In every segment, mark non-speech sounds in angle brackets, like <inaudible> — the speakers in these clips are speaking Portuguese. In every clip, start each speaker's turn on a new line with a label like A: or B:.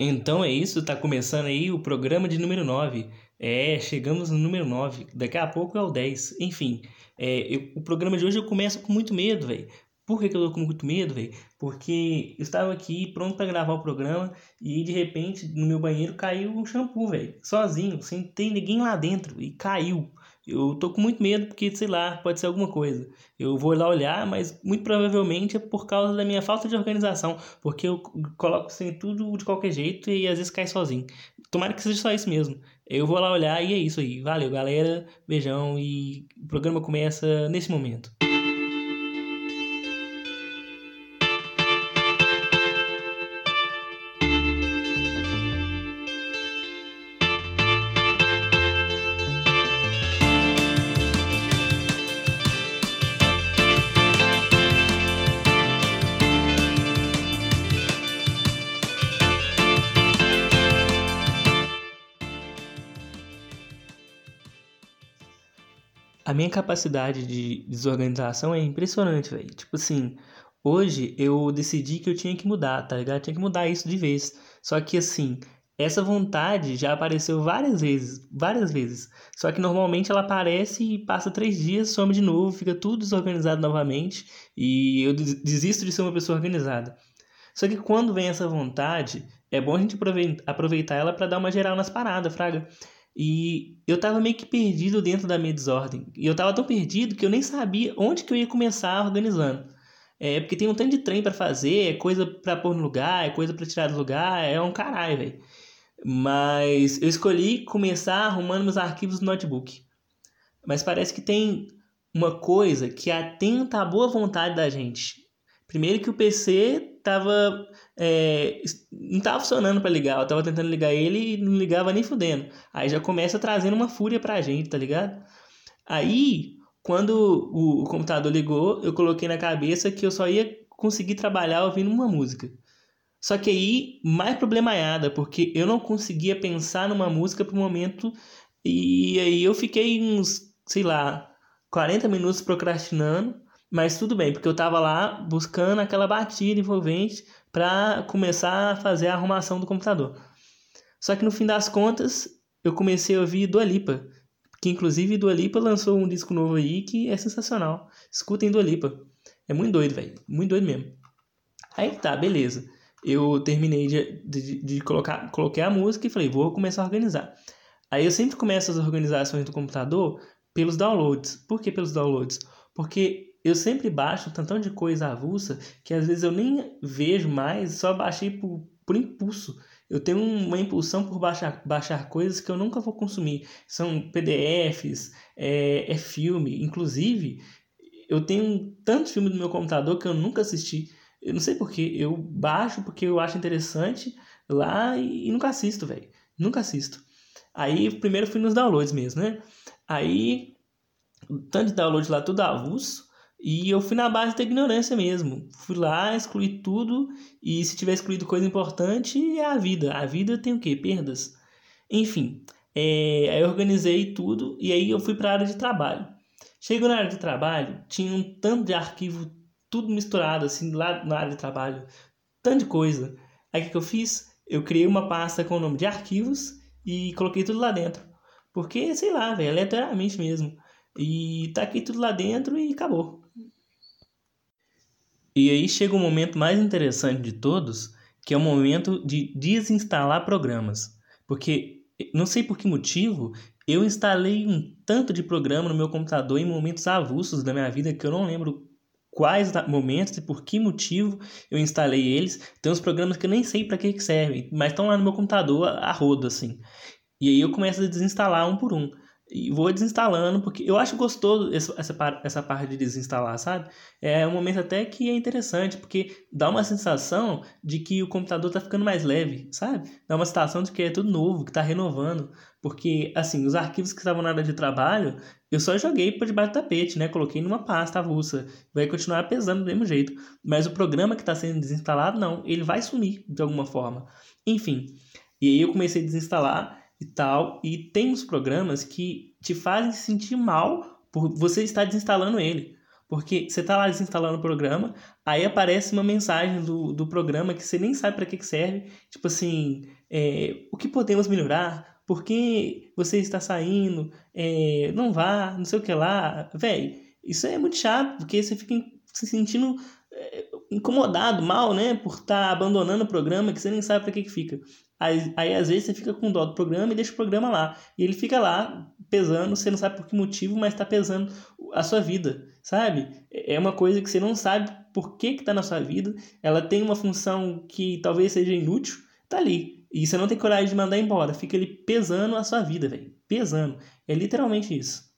A: Então é isso, tá começando aí o programa de número 9. É, chegamos no número 9. Daqui a pouco é o 10. Enfim, é, eu, o programa de hoje eu começo com muito medo, velho. Por que, que, eu tô com muito medo, velho? Porque eu estava aqui pronto para gravar o programa e de repente no meu banheiro caiu um shampoo, velho. Sozinho, sem ter ninguém lá dentro. E caiu. Eu tô com muito medo porque, sei lá, pode ser alguma coisa. Eu vou lá olhar, mas muito provavelmente é por causa da minha falta de organização, porque eu coloco sem tudo de qualquer jeito e às vezes cai sozinho. Tomara que seja só isso mesmo. Eu vou lá olhar e é isso aí. Valeu, galera. Beijão e o programa começa nesse momento. Minha capacidade de desorganização é impressionante, velho. Tipo assim, hoje eu decidi que eu tinha que mudar, tá ligado? tinha que mudar isso de vez. Só que assim, essa vontade já apareceu várias vezes, várias vezes. Só que normalmente ela aparece e passa três dias, some de novo, fica tudo desorganizado novamente e eu desisto de ser uma pessoa organizada. Só que quando vem essa vontade, é bom a gente aproveitar ela para dar uma geral nas paradas, fraga. E eu tava meio que perdido dentro da minha desordem. E eu tava tão perdido que eu nem sabia onde que eu ia começar organizando. É, porque tem um tanto de trem para fazer, é coisa para pôr no lugar, é coisa para tirar do lugar, é um caralho, velho. Mas eu escolhi começar arrumando meus arquivos no notebook. Mas parece que tem uma coisa que atenta à boa vontade da gente. Primeiro que o PC tava é, não tava funcionando para ligar. Eu tava tentando ligar ele e não ligava nem fudendo. Aí já começa trazendo uma fúria pra gente, tá ligado? Aí, quando o, o computador ligou, eu coloquei na cabeça que eu só ia conseguir trabalhar ouvindo uma música. Só que aí, mais problemaiada, porque eu não conseguia pensar numa música pro momento. E aí eu fiquei uns, sei lá, 40 minutos procrastinando. Mas tudo bem, porque eu tava lá buscando aquela batida envolvente para começar a fazer a arrumação do computador. Só que no fim das contas, eu comecei a ouvir Dua Lipa, que inclusive Dua Lipa lançou um disco novo aí que é sensacional. Escutem Dua Lipa. É muito doido, velho. Muito doido mesmo. Aí tá, beleza. Eu terminei de, de, de, colocar, coloquei a música e falei, vou começar a organizar. Aí eu sempre começo as organizações do computador pelos downloads. Por que pelos downloads? Porque eu sempre baixo tantão de coisa avulsa que às vezes eu nem vejo mais, só baixei por, por impulso. Eu tenho uma impulsão por baixar, baixar coisas que eu nunca vou consumir. São PDFs, é, é filme. Inclusive, eu tenho tantos filmes no meu computador que eu nunca assisti. Eu não sei porquê. Eu baixo porque eu acho interessante lá e, e nunca assisto, velho. Nunca assisto. Aí, primeiro fui nos downloads mesmo, né? Aí, tanto de download lá, tudo avulso. E eu fui na base da ignorância mesmo. Fui lá, excluí tudo, e se tiver excluído coisa importante, é a vida. A vida tem o quê? Perdas. Enfim, é, aí eu organizei tudo e aí eu fui para a área de trabalho. Chegou na área de trabalho, tinha um tanto de arquivo, tudo misturado, assim, lá na área de trabalho. Tanto de coisa. Aí o que, que eu fiz? Eu criei uma pasta com o nome de arquivos e coloquei tudo lá dentro. Porque, sei lá, velho, aleatoriamente mesmo. E tá aqui tudo lá dentro e acabou. E aí chega o momento mais interessante de todos, que é o momento de desinstalar programas. Porque, não sei por que motivo, eu instalei um tanto de programa no meu computador em momentos avulsos da minha vida que eu não lembro quais momentos e por que motivo eu instalei eles. Tem uns programas que eu nem sei para que, que servem, mas estão lá no meu computador a rodo assim. E aí eu começo a desinstalar um por um e vou desinstalando, porque eu acho gostoso essa, essa parte de desinstalar, sabe? É um momento até que é interessante, porque dá uma sensação de que o computador tá ficando mais leve, sabe? Dá uma sensação de que é tudo novo, que tá renovando. Porque, assim, os arquivos que estavam na área de trabalho, eu só joguei por debaixo do tapete, né? Coloquei numa pasta avulsa. Vai continuar pesando do mesmo jeito. Mas o programa que está sendo desinstalado, não. Ele vai sumir de alguma forma. Enfim. E aí eu comecei a desinstalar e tal. E tem uns programas que te fazem se sentir mal por você estar desinstalando ele. Porque você tá lá desinstalando o programa, aí aparece uma mensagem do, do programa que você nem sabe para que, que serve. Tipo assim, é, o que podemos melhorar? Por que você está saindo? É, não vá, não sei o que lá. Véi, isso é muito chato, porque você fica se sentindo é, incomodado, mal, né? Por estar tá abandonando o programa que você nem sabe para que, que fica. Aí, aí, às vezes, você fica com dó do programa e deixa o programa lá. E ele fica lá, pesando, você não sabe por que motivo, mas está pesando a sua vida, sabe? É uma coisa que você não sabe por que está na sua vida. Ela tem uma função que talvez seja inútil, tá ali. E você não tem coragem de mandar embora. Fica ali pesando a sua vida, velho. Pesando. É literalmente isso.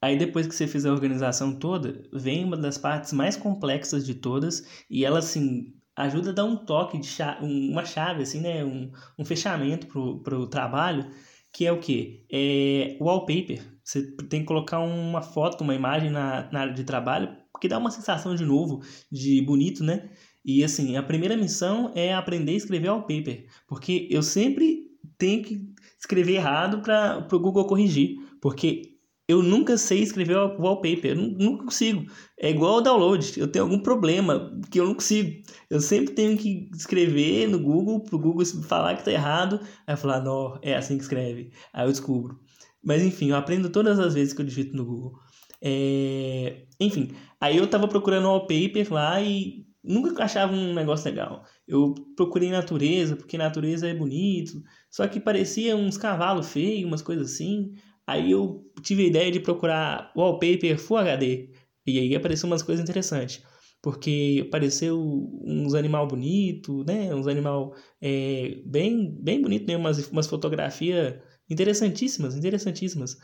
A: Aí depois que você fez a organização toda, vem uma das partes mais complexas de todas e ela assim ajuda a dar um toque de chave, uma chave assim, né, um, um fechamento pro, pro trabalho, que é o que? É wallpaper. Você tem que colocar uma foto, uma imagem na, na área de trabalho, que dá uma sensação de novo, de bonito, né? E assim, a primeira missão é aprender a escrever wallpaper, porque eu sempre tenho que escrever errado para o Google corrigir, porque eu nunca sei escrever wallpaper, eu nunca consigo. É igual ao download, eu tenho algum problema que eu não consigo. Eu sempre tenho que escrever no Google, pro Google falar que tá errado, aí falar, não, é assim que escreve. Aí eu descubro. Mas enfim, eu aprendo todas as vezes que eu digito no Google. É... Enfim, aí eu tava procurando wallpaper lá e nunca achava um negócio legal. Eu procurei natureza, porque natureza é bonito, só que parecia uns cavalos feios, umas coisas assim. Aí eu tive a ideia de procurar wallpaper Full HD. E aí apareceu umas coisas interessantes. Porque apareceu uns animal bonito, né? Uns animal é, bem, bem bonito, né? Umas, umas fotografias interessantíssimas, interessantíssimas.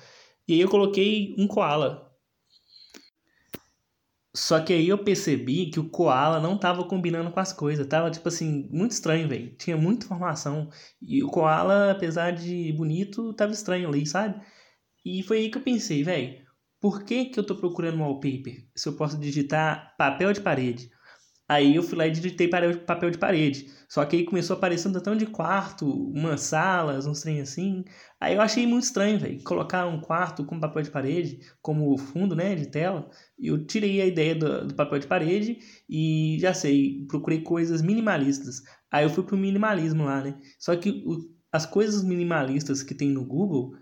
A: E aí eu coloquei um koala. Só que aí eu percebi que o koala não tava combinando com as coisas. Tava, tipo assim, muito estranho, velho. Tinha muita informação. E o koala, apesar de bonito, tava estranho ali, sabe? E foi aí que eu pensei, velho, por que, que eu tô procurando wallpaper se eu posso digitar papel de parede? Aí eu fui lá e digitei papel de parede. Só que aí começou a aparecer um tanto de quarto, umas salas, uns trem assim. Aí eu achei muito estranho, velho, colocar um quarto com papel de parede como fundo, né, de tela. Eu tirei a ideia do, do papel de parede e já sei, procurei coisas minimalistas. Aí eu fui pro minimalismo lá, né? Só que o, as coisas minimalistas que tem no Google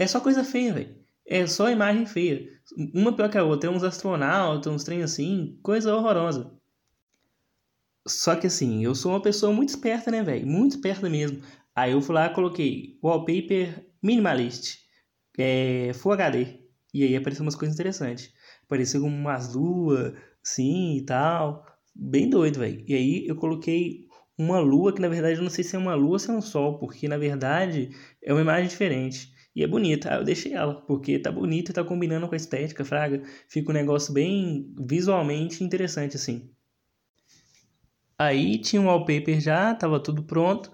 A: é só coisa feia, velho. É só imagem feia. Uma pior que a outra. É uns astronautas, uns trem assim. Coisa horrorosa. Só que assim, eu sou uma pessoa muito esperta, né, velho? Muito esperta mesmo. Aí eu fui lá coloquei wallpaper minimalist. É, Full HD. E aí apareceu umas coisas interessantes. Apareceu umas luas, sim e tal. Bem doido, velho. E aí eu coloquei uma lua, que na verdade eu não sei se é uma lua ou se é um sol, porque na verdade é uma imagem diferente. E é bonita. Aí eu deixei ela, porque tá bonita e tá combinando com a estética, fraga. Fica um negócio bem visualmente interessante, assim. Aí tinha um wallpaper já, tava tudo pronto.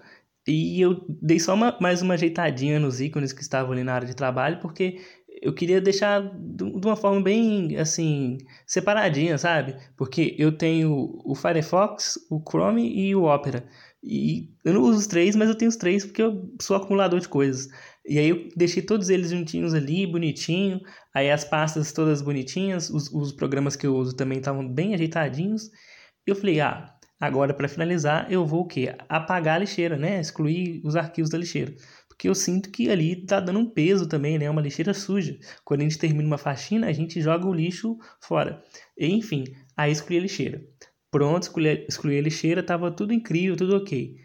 A: E eu dei só uma, mais uma ajeitadinha nos ícones que estavam ali na área de trabalho, porque eu queria deixar de uma forma bem, assim, separadinha, sabe? Porque eu tenho o Firefox, o Chrome e o Opera. E eu não uso os três, mas eu tenho os três porque eu sou acumulador de coisas. E aí eu deixei todos eles juntinhos ali, bonitinho. Aí as pastas todas bonitinhas, os, os programas que eu uso também estavam bem ajeitadinhos. E eu falei, ah, agora para finalizar eu vou o quê? Apagar a lixeira, né? Excluir os arquivos da lixeira. Porque eu sinto que ali tá dando um peso também, né? É uma lixeira suja. Quando a gente termina uma faxina, a gente joga o lixo fora. Enfim, aí excluí a lixeira. Pronto, excluí a lixeira, tava tudo incrível, tudo ok.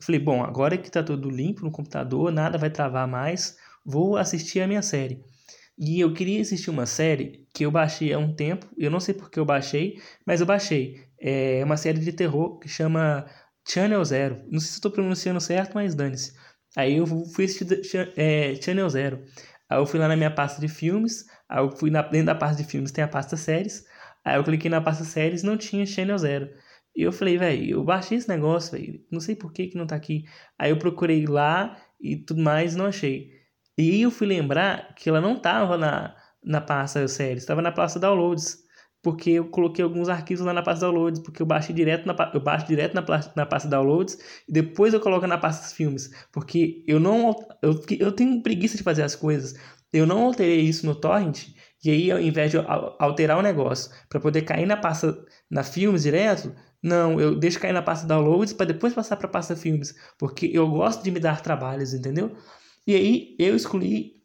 A: Falei, bom, agora que tá tudo limpo no computador, nada vai travar mais, vou assistir a minha série. E eu queria assistir uma série que eu baixei há um tempo, eu não sei porque eu baixei, mas eu baixei. É uma série de terror que chama Channel Zero. Não sei se estou pronunciando certo, mas dane-se. Aí eu fui assistir é, Channel Zero. Aí eu fui lá na minha pasta de filmes, aí eu fui na, dentro da pasta de filmes tem a pasta séries, aí eu cliquei na pasta séries não tinha Channel Zero. E eu falei, velho, eu baixei esse negócio, velho, não sei por que que não tá aqui. Aí eu procurei lá e tudo mais, não achei. E aí eu fui lembrar que ela não tava na, na pasta séries, estava na pasta downloads. Porque eu coloquei alguns arquivos lá na pasta downloads, porque eu baixei direto na, eu baixo direto na, na pasta downloads e depois eu coloco na pasta filmes. Porque eu não. Eu, eu tenho preguiça de fazer as coisas. Eu não alterei isso no torrent E aí, ao invés de alterar o negócio para poder cair na pasta na filmes direto, não, eu deixo cair na pasta downloads para depois passar para pasta filmes, porque eu gosto de me dar trabalhos, entendeu? E aí eu escolhi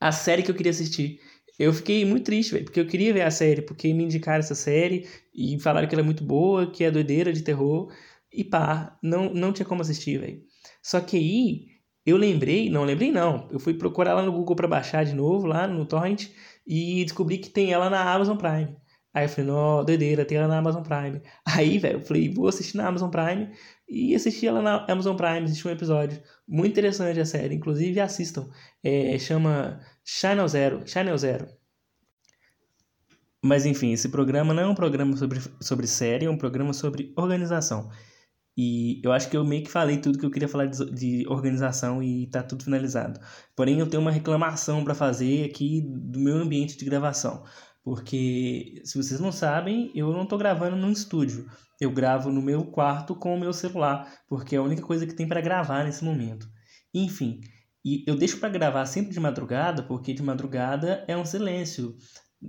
A: a série que eu queria assistir. Eu fiquei muito triste, velho, porque eu queria ver a série, porque me indicaram essa série e falaram que ela é muito boa, que é doideira de terror, e pá, não, não tinha como assistir, velho. Só que aí eu lembrei, não lembrei não, eu fui procurar lá no Google para baixar de novo, lá no Torrent, e descobri que tem ela na Amazon Prime. Aí eu falei, não, doideira, tem ela na Amazon Prime. <laughs> Aí, velho, eu falei, vou assistir na Amazon Prime. E assisti ela na Amazon Prime, assisti um episódio. Muito interessante a série, inclusive assistam. É, chama Channel Zero, Channel Zero. Mas enfim, esse programa não é um programa sobre, sobre série, é um programa sobre organização. E eu acho que eu meio que falei tudo que eu queria falar de, de organização e tá tudo finalizado. Porém, eu tenho uma reclamação para fazer aqui do meu ambiente de gravação. Porque, se vocês não sabem, eu não estou gravando num estúdio. Eu gravo no meu quarto com o meu celular, porque é a única coisa que tem para gravar nesse momento. Enfim, e eu deixo para gravar sempre de madrugada, porque de madrugada é um silêncio.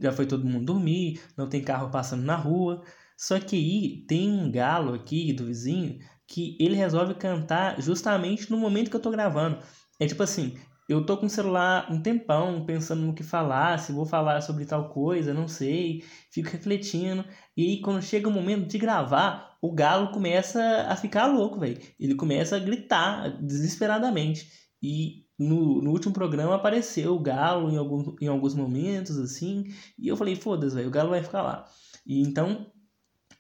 A: Já foi todo mundo dormir, não tem carro passando na rua. Só que aí tem um galo aqui do vizinho que ele resolve cantar justamente no momento que eu tô gravando. É tipo assim, eu tô com o celular um tempão pensando no que falar, se vou falar sobre tal coisa, não sei, fico refletindo. E aí, quando chega o momento de gravar, o galo começa a ficar louco, velho. Ele começa a gritar desesperadamente. E no, no último programa apareceu o galo em, algum, em alguns momentos, assim. E eu falei, foda-se, velho, o galo vai ficar lá. E então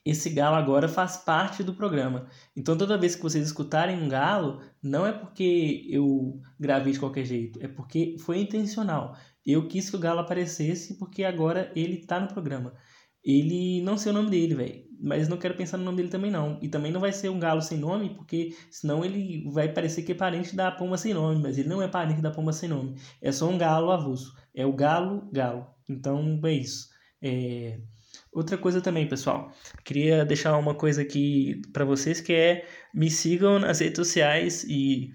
A: esse galo agora faz parte do programa. Então toda vez que vocês escutarem um galo, não é porque eu gravei de qualquer jeito, é porque foi intencional. Eu quis que o galo aparecesse porque agora ele tá no programa. Ele não sei o nome dele, velho, mas não quero pensar no nome dele também não. E também não vai ser um galo sem nome, porque senão ele vai parecer que é parente da pomba sem nome, mas ele não é parente da pomba sem nome. É só um galo avulso. É o galo galo. Então é isso. É Outra coisa também, pessoal, queria deixar uma coisa aqui para vocês que é me sigam nas redes sociais e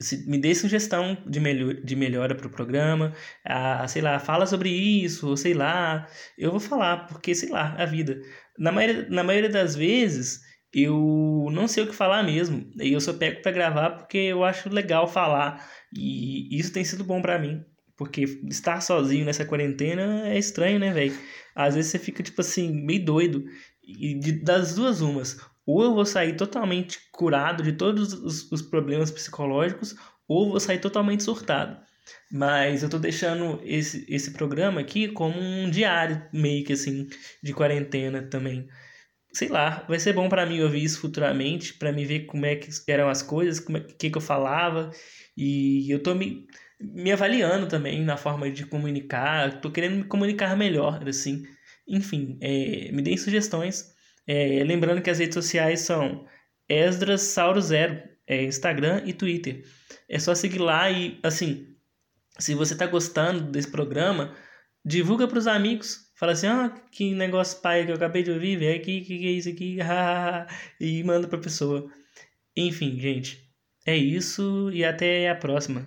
A: se, me dê sugestão de, melhor, de melhora para o programa, ah, sei lá, fala sobre isso, sei lá, eu vou falar, porque sei lá, a vida. Na maioria, na maioria das vezes eu não sei o que falar mesmo, e eu só pego para gravar porque eu acho legal falar, e isso tem sido bom para mim. Porque estar sozinho nessa quarentena é estranho, né, velho? Às vezes você fica, tipo assim, meio doido. E de, das duas umas. Ou eu vou sair totalmente curado de todos os, os problemas psicológicos, ou vou sair totalmente surtado. Mas eu tô deixando esse, esse programa aqui como um diário, meio que assim, de quarentena também. Sei lá, vai ser bom para mim ouvir isso futuramente, para me ver como é que eram as coisas, como é que, que eu falava. E eu tô me me avaliando também na forma de comunicar, tô querendo me comunicar melhor, assim. Enfim, é, me deem sugestões. É, lembrando que as redes sociais são Esdras Sauro Zero, é Instagram e Twitter. É só seguir lá e, assim, se você tá gostando desse programa, divulga para os amigos. Fala assim, ah, que negócio pai que eu acabei de ouvir, velho, que, que, que é isso aqui, <laughs> e manda pra pessoa. Enfim, gente, é isso e até a próxima.